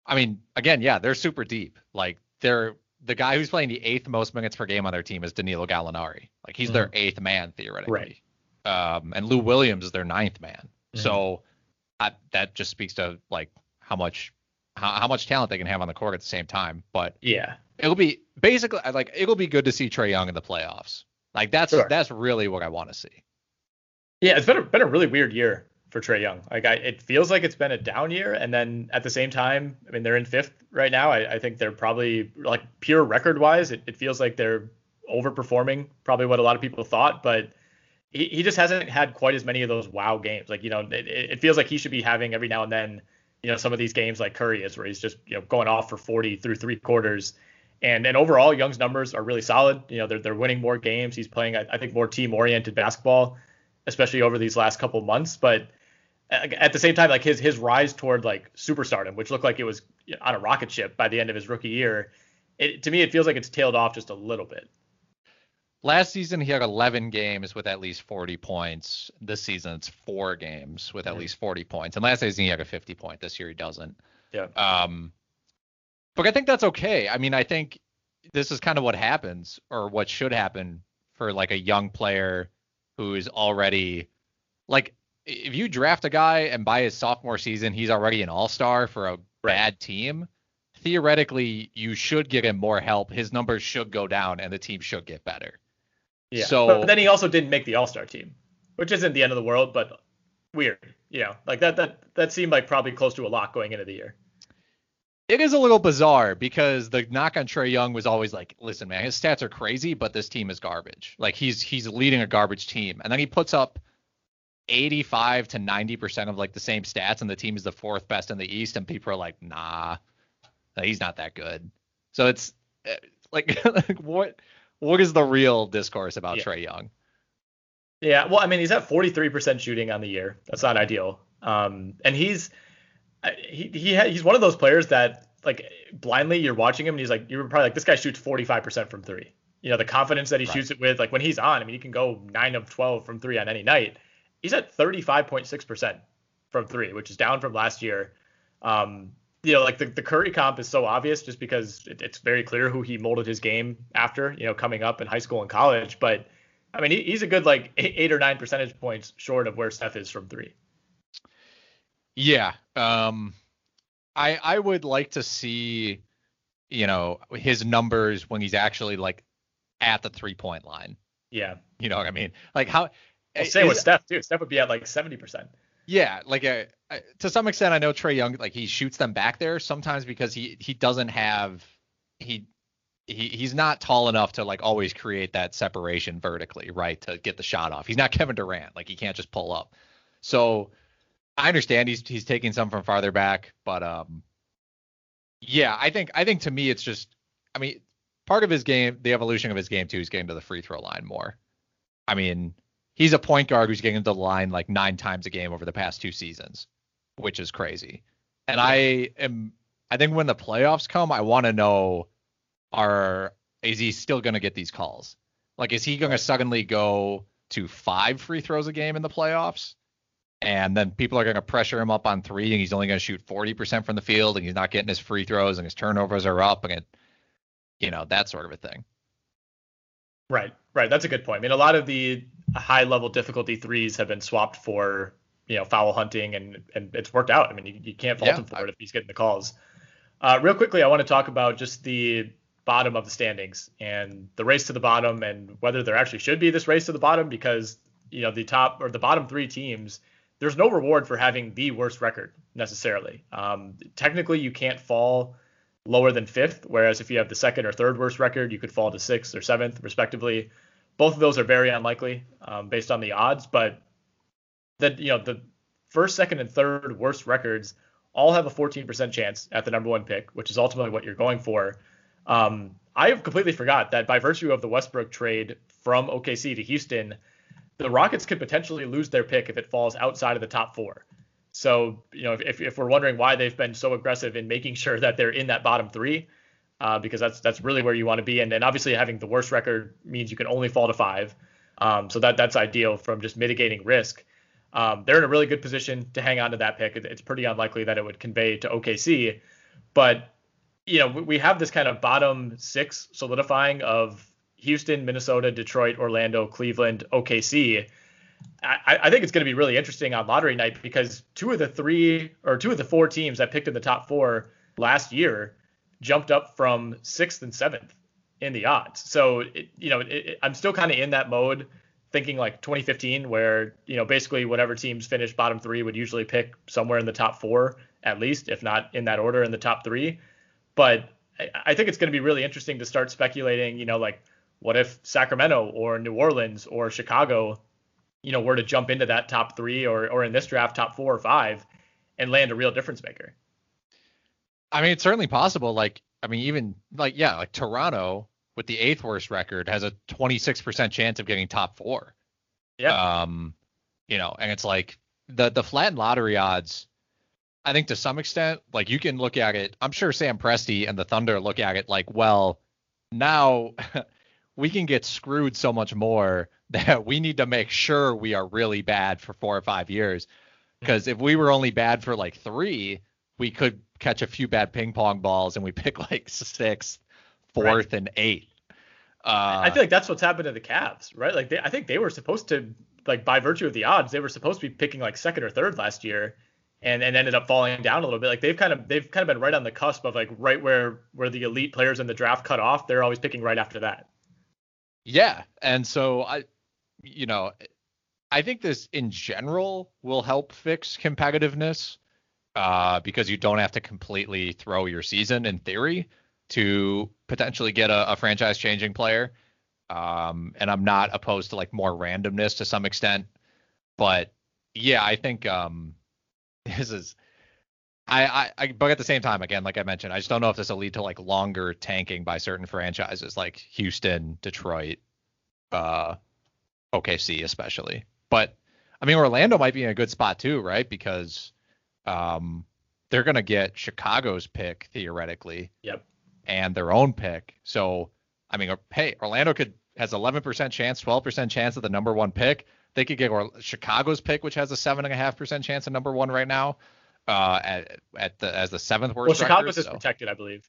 I mean again, yeah, they're super deep. Like they're the guy who's playing the eighth most minutes per game on their team is Danilo Gallinari. Like he's mm-hmm. their eighth man theoretically. Right um, and Lou Williams is their ninth man. Mm-hmm. So I, that just speaks to like how much how, how much talent they can have on the court at the same time. But yeah, it'll be basically like it'll be good to see Trae Young in the playoffs. Like that's sure. that's really what I want to see. Yeah, it's been a, been a really weird year for Trae Young. Like I, it feels like it's been a down year, and then at the same time, I mean they're in fifth right now. I, I think they're probably like pure record wise, it, it feels like they're overperforming probably what a lot of people thought, but he, he just hasn't had quite as many of those wow games. Like, you know, it, it feels like he should be having every now and then, you know, some of these games like Curry is where he's just, you know, going off for 40 through three quarters. And and overall, Young's numbers are really solid. You know, they're they're winning more games. He's playing, I, I think, more team oriented basketball, especially over these last couple months. But at the same time, like his his rise toward like superstardom, which looked like it was on a rocket ship by the end of his rookie year, it, to me it feels like it's tailed off just a little bit. Last season, he had 11 games with at least 40 points. This season, it's four games with at mm-hmm. least 40 points. And last season, he had a 50 point. This year, he doesn't. Yeah. Um, but I think that's okay. I mean, I think this is kind of what happens or what should happen for like a young player who is already like if you draft a guy and by his sophomore season he's already an all-star for a bad team theoretically you should get him more help his numbers should go down and the team should get better yeah. So but then he also didn't make the All Star team, which isn't the end of the world, but weird. You know, like that that that seemed like probably close to a lot going into the year. It is a little bizarre because the knock on Trae Young was always like, listen, man, his stats are crazy, but this team is garbage. Like he's he's leading a garbage team, and then he puts up 85 to 90 percent of like the same stats, and the team is the fourth best in the East, and people are like, nah, he's not that good. So it's eh, like, like what what is the real discourse about yeah. Trae Young? Yeah, well, I mean, he's at 43% shooting on the year. That's not ideal. Um, and he's he he he's one of those players that like blindly you're watching him and he's like you're probably like this guy shoots 45% from three. You know the confidence that he right. shoots it with. Like when he's on, I mean, he can go nine of 12 from three on any night. He's at 35.6% from three, which is down from last year. Um, you know, like the, the Curry comp is so obvious just because it, it's very clear who he molded his game after, you know, coming up in high school and college. But I mean, he, he's a good like eight, eight, or nine percentage points short of where Steph is from three. Yeah. Um, I I would like to see, you know, his numbers when he's actually like at the three point line. Yeah. You know what I mean? Like how. Well, same with Steph too. Steph would be at like seventy percent. Yeah, like a, uh, to some extent, I know Trae Young like he shoots them back there sometimes because he he doesn't have he he he's not tall enough to like always create that separation vertically, right? To get the shot off. He's not Kevin Durant, like he can't just pull up. So I understand he's he's taking some from farther back, but um yeah, I think I think to me it's just I mean, part of his game, the evolution of his game too is getting to the free throw line more. I mean, he's a point guard who's getting to the line like nine times a game over the past two seasons, which is crazy. And I am, I think when the playoffs come, I want to know, are is he still going to get these calls? Like, is he going to suddenly go to five free throws a game in the playoffs? And then people are going to pressure him up on three, and he's only going to shoot 40% from the field, and he's not getting his free throws, and his turnovers are up, and it, you know that sort of a thing. Right, right. That's a good point. I mean, a lot of the high level difficulty threes have been swapped for you know foul hunting, and and it's worked out. I mean, you, you can't fault yeah, him for I, it if he's getting the calls. Uh, real quickly, I want to talk about just the bottom of the standings and the race to the bottom, and whether there actually should be this race to the bottom because you know the top or the bottom three teams. There's no reward for having the worst record necessarily. Um, technically, you can't fall lower than fifth, whereas if you have the second or third worst record, you could fall to sixth or seventh, respectively. Both of those are very unlikely um, based on the odds, but that you know the first, second, and third worst records all have a 14% chance at the number one pick, which is ultimately what you're going for. Um, I completely forgot that by virtue of the Westbrook trade from OKC to Houston, the Rockets could potentially lose their pick if it falls outside of the top four. So, you know, if, if we're wondering why they've been so aggressive in making sure that they're in that bottom three, uh, because that's that's really where you want to be. And, and obviously having the worst record means you can only fall to five. Um, so that that's ideal from just mitigating risk. Um, they're in a really good position to hang on to that pick. It's pretty unlikely that it would convey to OKC, but you know we have this kind of bottom six solidifying of Houston, Minnesota, Detroit, Orlando, Cleveland, OKC. I, I think it's going to be really interesting on lottery night because two of the three or two of the four teams that picked in the top four last year jumped up from sixth and seventh in the odds. So, it, you know, it, it, I'm still kind of in that mode thinking like 2015 where, you know, basically whatever teams finish bottom three would usually pick somewhere in the top four, at least, if not in that order in the top three. But I, I think it's going to be really interesting to start speculating, you know, like what if Sacramento or New Orleans or Chicago, you know, were to jump into that top three or, or in this draft, top four or five and land a real difference maker? I mean, it's certainly possible. Like, I mean, even like, yeah, like Toronto with the eighth worst record has a 26% chance of getting top four. Yeah. Um, you know, and it's like the the flat lottery odds. I think to some extent, like you can look at it. I'm sure Sam Presti and the Thunder look at it like, well, now we can get screwed so much more that we need to make sure we are really bad for four or five years. Because if we were only bad for like three, we could catch a few bad ping pong balls and we pick like sixth, fourth, right. and eighth. Uh, I feel like that's what's happened to the Cavs, right? Like they, I think they were supposed to, like by virtue of the odds, they were supposed to be picking like second or third last year, and and ended up falling down a little bit. Like they've kind of they've kind of been right on the cusp of like right where where the elite players in the draft cut off. They're always picking right after that. Yeah, and so I, you know, I think this in general will help fix competitiveness, uh, because you don't have to completely throw your season in theory to potentially get a, a franchise changing player. Um, and I'm not opposed to like more randomness to some extent, but yeah, I think um, this is. I, I, I, but at the same time, again, like I mentioned, I just don't know if this will lead to like longer tanking by certain franchises like Houston, Detroit, uh, OKC, especially. But I mean, Orlando might be in a good spot too, right? Because um, they're going to get Chicago's pick theoretically. Yep and their own pick. So, I mean, hey, Orlando could has 11% chance, 12% chance of the number one pick. They could get or, Chicago's pick, which has a seven and a half percent chance of number one right now, uh, at at the as the seventh worst. Well, Chicago's record, is so. protected, I believe.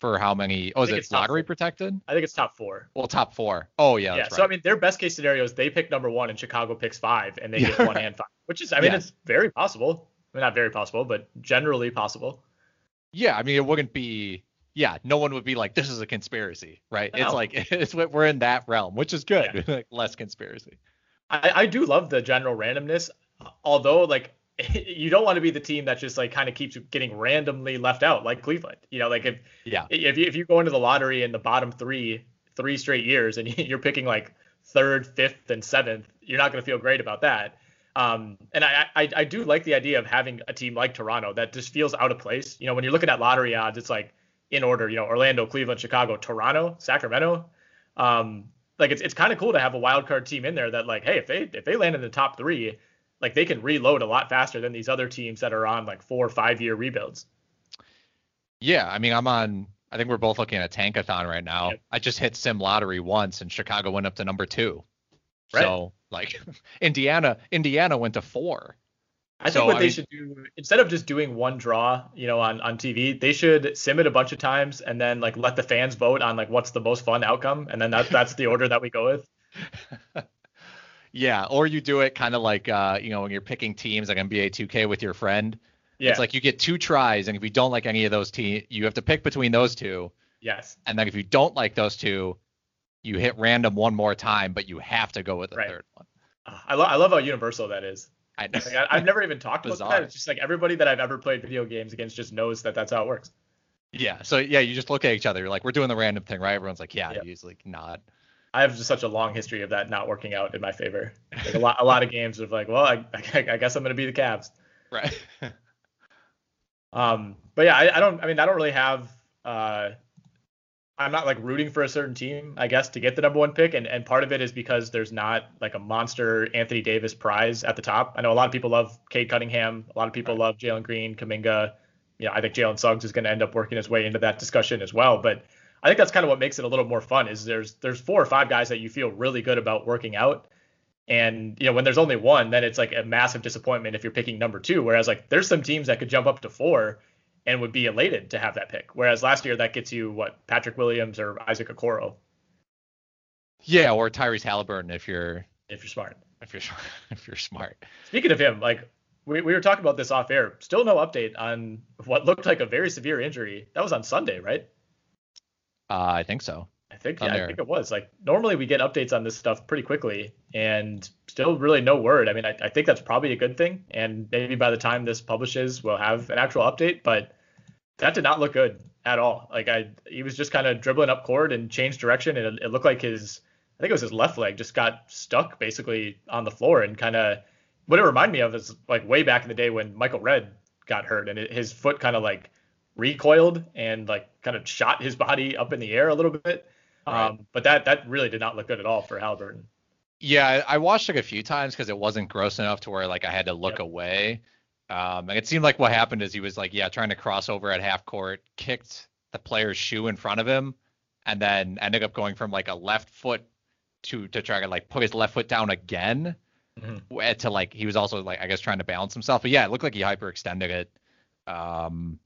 For how many? Oh, is it lottery protected? I think it's top four. Well, top four. Oh yeah. Yeah. Right. So I mean, their best case scenario is they pick number one and Chicago picks five, and they get one and five, which is I mean, yeah. it's very possible. I mean, not very possible, but generally possible. Yeah, I mean, it wouldn't be yeah, no one would be like, this is a conspiracy, right? No. It's like it's we're in that realm, which is good, yeah. less conspiracy. I, I do love the general randomness, although like you don't want to be the team that just like kind of keeps getting randomly left out, like Cleveland. You know, like if yeah, if you, if you go into the lottery in the bottom three three straight years and you're picking like third, fifth, and seventh, you're not going to feel great about that. Um, and I, I I do like the idea of having a team like Toronto that just feels out of place. You know, when you're looking at lottery odds, it's like in order, you know, Orlando, Cleveland, Chicago, Toronto, Sacramento. Um, like it's it's kind of cool to have a wild card team in there that like, hey, if they if they land in the top three, like they can reload a lot faster than these other teams that are on like four or five year rebuilds. Yeah, I mean, I'm on. I think we're both looking at a tankathon right now. Yep. I just hit sim lottery once, and Chicago went up to number two. Right. So like, Indiana, Indiana went to four. I think so, what I they mean, should do instead of just doing one draw, you know, on on TV, they should sim it a bunch of times and then like let the fans vote on like what's the most fun outcome, and then that that's the order that we go with. yeah, or you do it kind of like uh, you know when you're picking teams like NBA 2K with your friend. Yeah. It's like you get two tries, and if you don't like any of those teams, you have to pick between those two. Yes. And then if you don't like those two, you hit random one more time, but you have to go with the right. third one. I love I love how universal that is. I know. Like, I, have never even talked about that. It's just like everybody that I've ever played video games against just knows that that's how it works. Yeah. So yeah, you just look at each other. You're like, we're doing the random thing, right? Everyone's like, yeah. Yep. He's like, nod. I have just such a long history of that not working out in my favor. Like a lot, a lot of games of like, well, I, I, guess I'm gonna be the Cavs. Right. um, but yeah, I, I, don't. I mean, I don't really have uh, I'm not like rooting for a certain team, I guess, to get the number one pick, and and part of it is because there's not like a monster Anthony Davis prize at the top. I know a lot of people love Cade Cunningham, a lot of people love Jalen Green, Kuminga. You know, I think Jalen Suggs is going to end up working his way into that discussion as well. But I think that's kind of what makes it a little more fun. Is there's there's four or five guys that you feel really good about working out, and you know when there's only one, then it's like a massive disappointment if you're picking number two. Whereas like there's some teams that could jump up to four and would be elated to have that pick. Whereas last year that gets you what Patrick Williams or Isaac Okoro. Yeah, or Tyrese Halliburton if you're if you're smart. If you're if you're smart. Speaking of him, like we, we were talking about this off air. Still no update on what looked like a very severe injury. That was on Sunday, right? Uh, I think so. I think yeah, I think it was. Like normally we get updates on this stuff pretty quickly, and still really no word. I mean, I, I think that's probably a good thing, and maybe by the time this publishes, we'll have an actual update. But that did not look good at all. Like I, he was just kind of dribbling up court and changed direction, and it, it looked like his, I think it was his left leg just got stuck basically on the floor, and kind of what it reminded me of is like way back in the day when Michael Redd got hurt, and it, his foot kind of like recoiled and like kind of shot his body up in the air a little bit. Right. Um, but that that really did not look good at all for Halliburton. Yeah, I watched it a few times because it wasn't gross enough to where like I had to look yep. away. Um, and it seemed like what happened is he was like, yeah, trying to cross over at half court, kicked the player's shoe in front of him, and then ended up going from like a left foot to to try to like put his left foot down again. Mm-hmm. To like he was also like I guess trying to balance himself. But yeah, it looked like he hyperextended it. Um,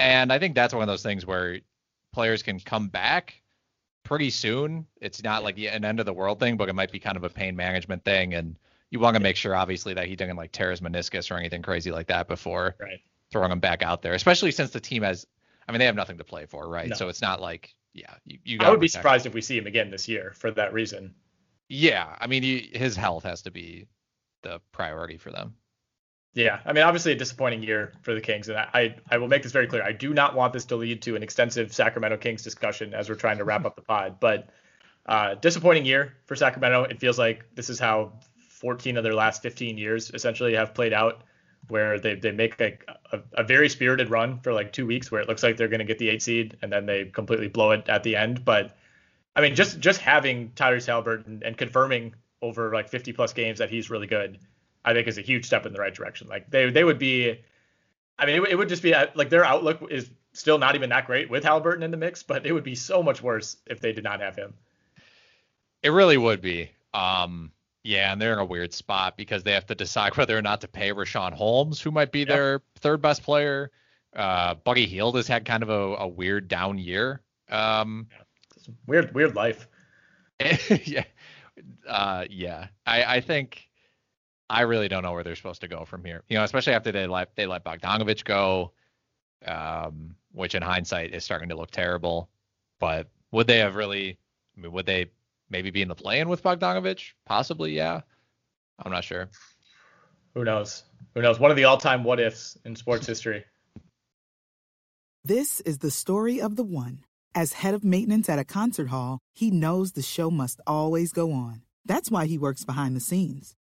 and I think that's one of those things where players can come back pretty soon. It's not like an end of the world thing, but it might be kind of a pain management thing. And you want to make sure, obviously, that he didn't like tear his meniscus or anything crazy like that before right. throwing him back out there, especially since the team has, I mean, they have nothing to play for, right? No. So it's not like, yeah, you, you I would be surprised him. if we see him again this year for that reason. Yeah. I mean, he, his health has to be the priority for them. Yeah, I mean, obviously a disappointing year for the Kings, and I, I will make this very clear. I do not want this to lead to an extensive Sacramento Kings discussion as we're trying to wrap up the pod. But uh, disappointing year for Sacramento. It feels like this is how 14 of their last 15 years essentially have played out, where they they make a, a, a very spirited run for like two weeks, where it looks like they're going to get the eight seed, and then they completely blow it at the end. But I mean, just just having Tyrese Halliburton and, and confirming over like 50 plus games that he's really good I think is a huge step in the right direction. Like they they would be, I mean, it, it would just be like their outlook is still not even that great with Halliburton in the mix, but it would be so much worse if they did not have him. It really would be. Um, yeah, and they're in a weird spot because they have to decide whether or not to pay Richaun Holmes, who might be yep. their third best player. Uh, Buddy Hield has had kind of a, a weird down year. Um, yeah. weird, weird life. yeah, uh, yeah. I, I think I really don't know where they're supposed to go from here. You know, especially after they let they let Bogdanovic go, um, which in hindsight is starting to look terrible. But would they have really? I mean, would they maybe be in the play-in with Bogdanovic? Possibly, yeah. I'm not sure. Who knows? Who knows? One of the all-time what ifs in sports history. This is the story of the one. As head of maintenance at a concert hall, he knows the show must always go on. That's why he works behind the scenes